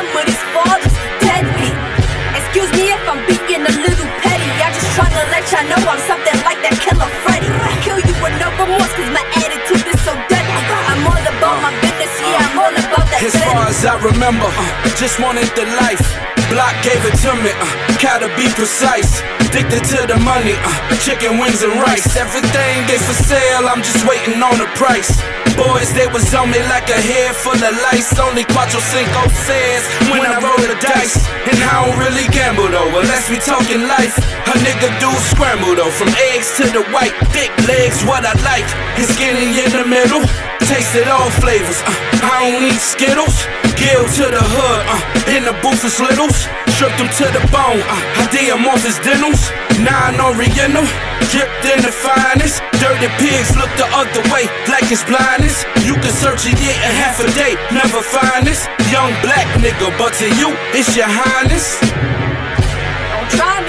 son with his father's deadbeat. Excuse me if I'm being a little petty. I just tryna let y'all know I'm something like that killer Freddy. I kill you with no remorse, cause my attitude is so deadly. I'm all about my business, yeah, I'm all about that. As far as I remember, just wanted the life Block gave it to me, uh, gotta be precise. Addicted to the money, uh, chicken wings and rice. Everything is for sale, I'm just waiting on the price. Boys, they was on me like a head full of lice. Only Cuatro Cinco Seis when I roll the dice. And I don't really gamble though, unless we talking life. A nigga do scramble though, from eggs to the white. Thick legs, what I like. And skinny in the middle. Tasted all flavors, uh, I don't eat Skittles. Gill to the hood, uh, the littles. Stripped them to the bone, uh, I diamorphous dentals. Nine oriental, dripped in the finest. Dirty pigs look the other way, like it's blindness. You can search a year and half a day, never find this. Young black nigga, but to you, it's your highness. Don't try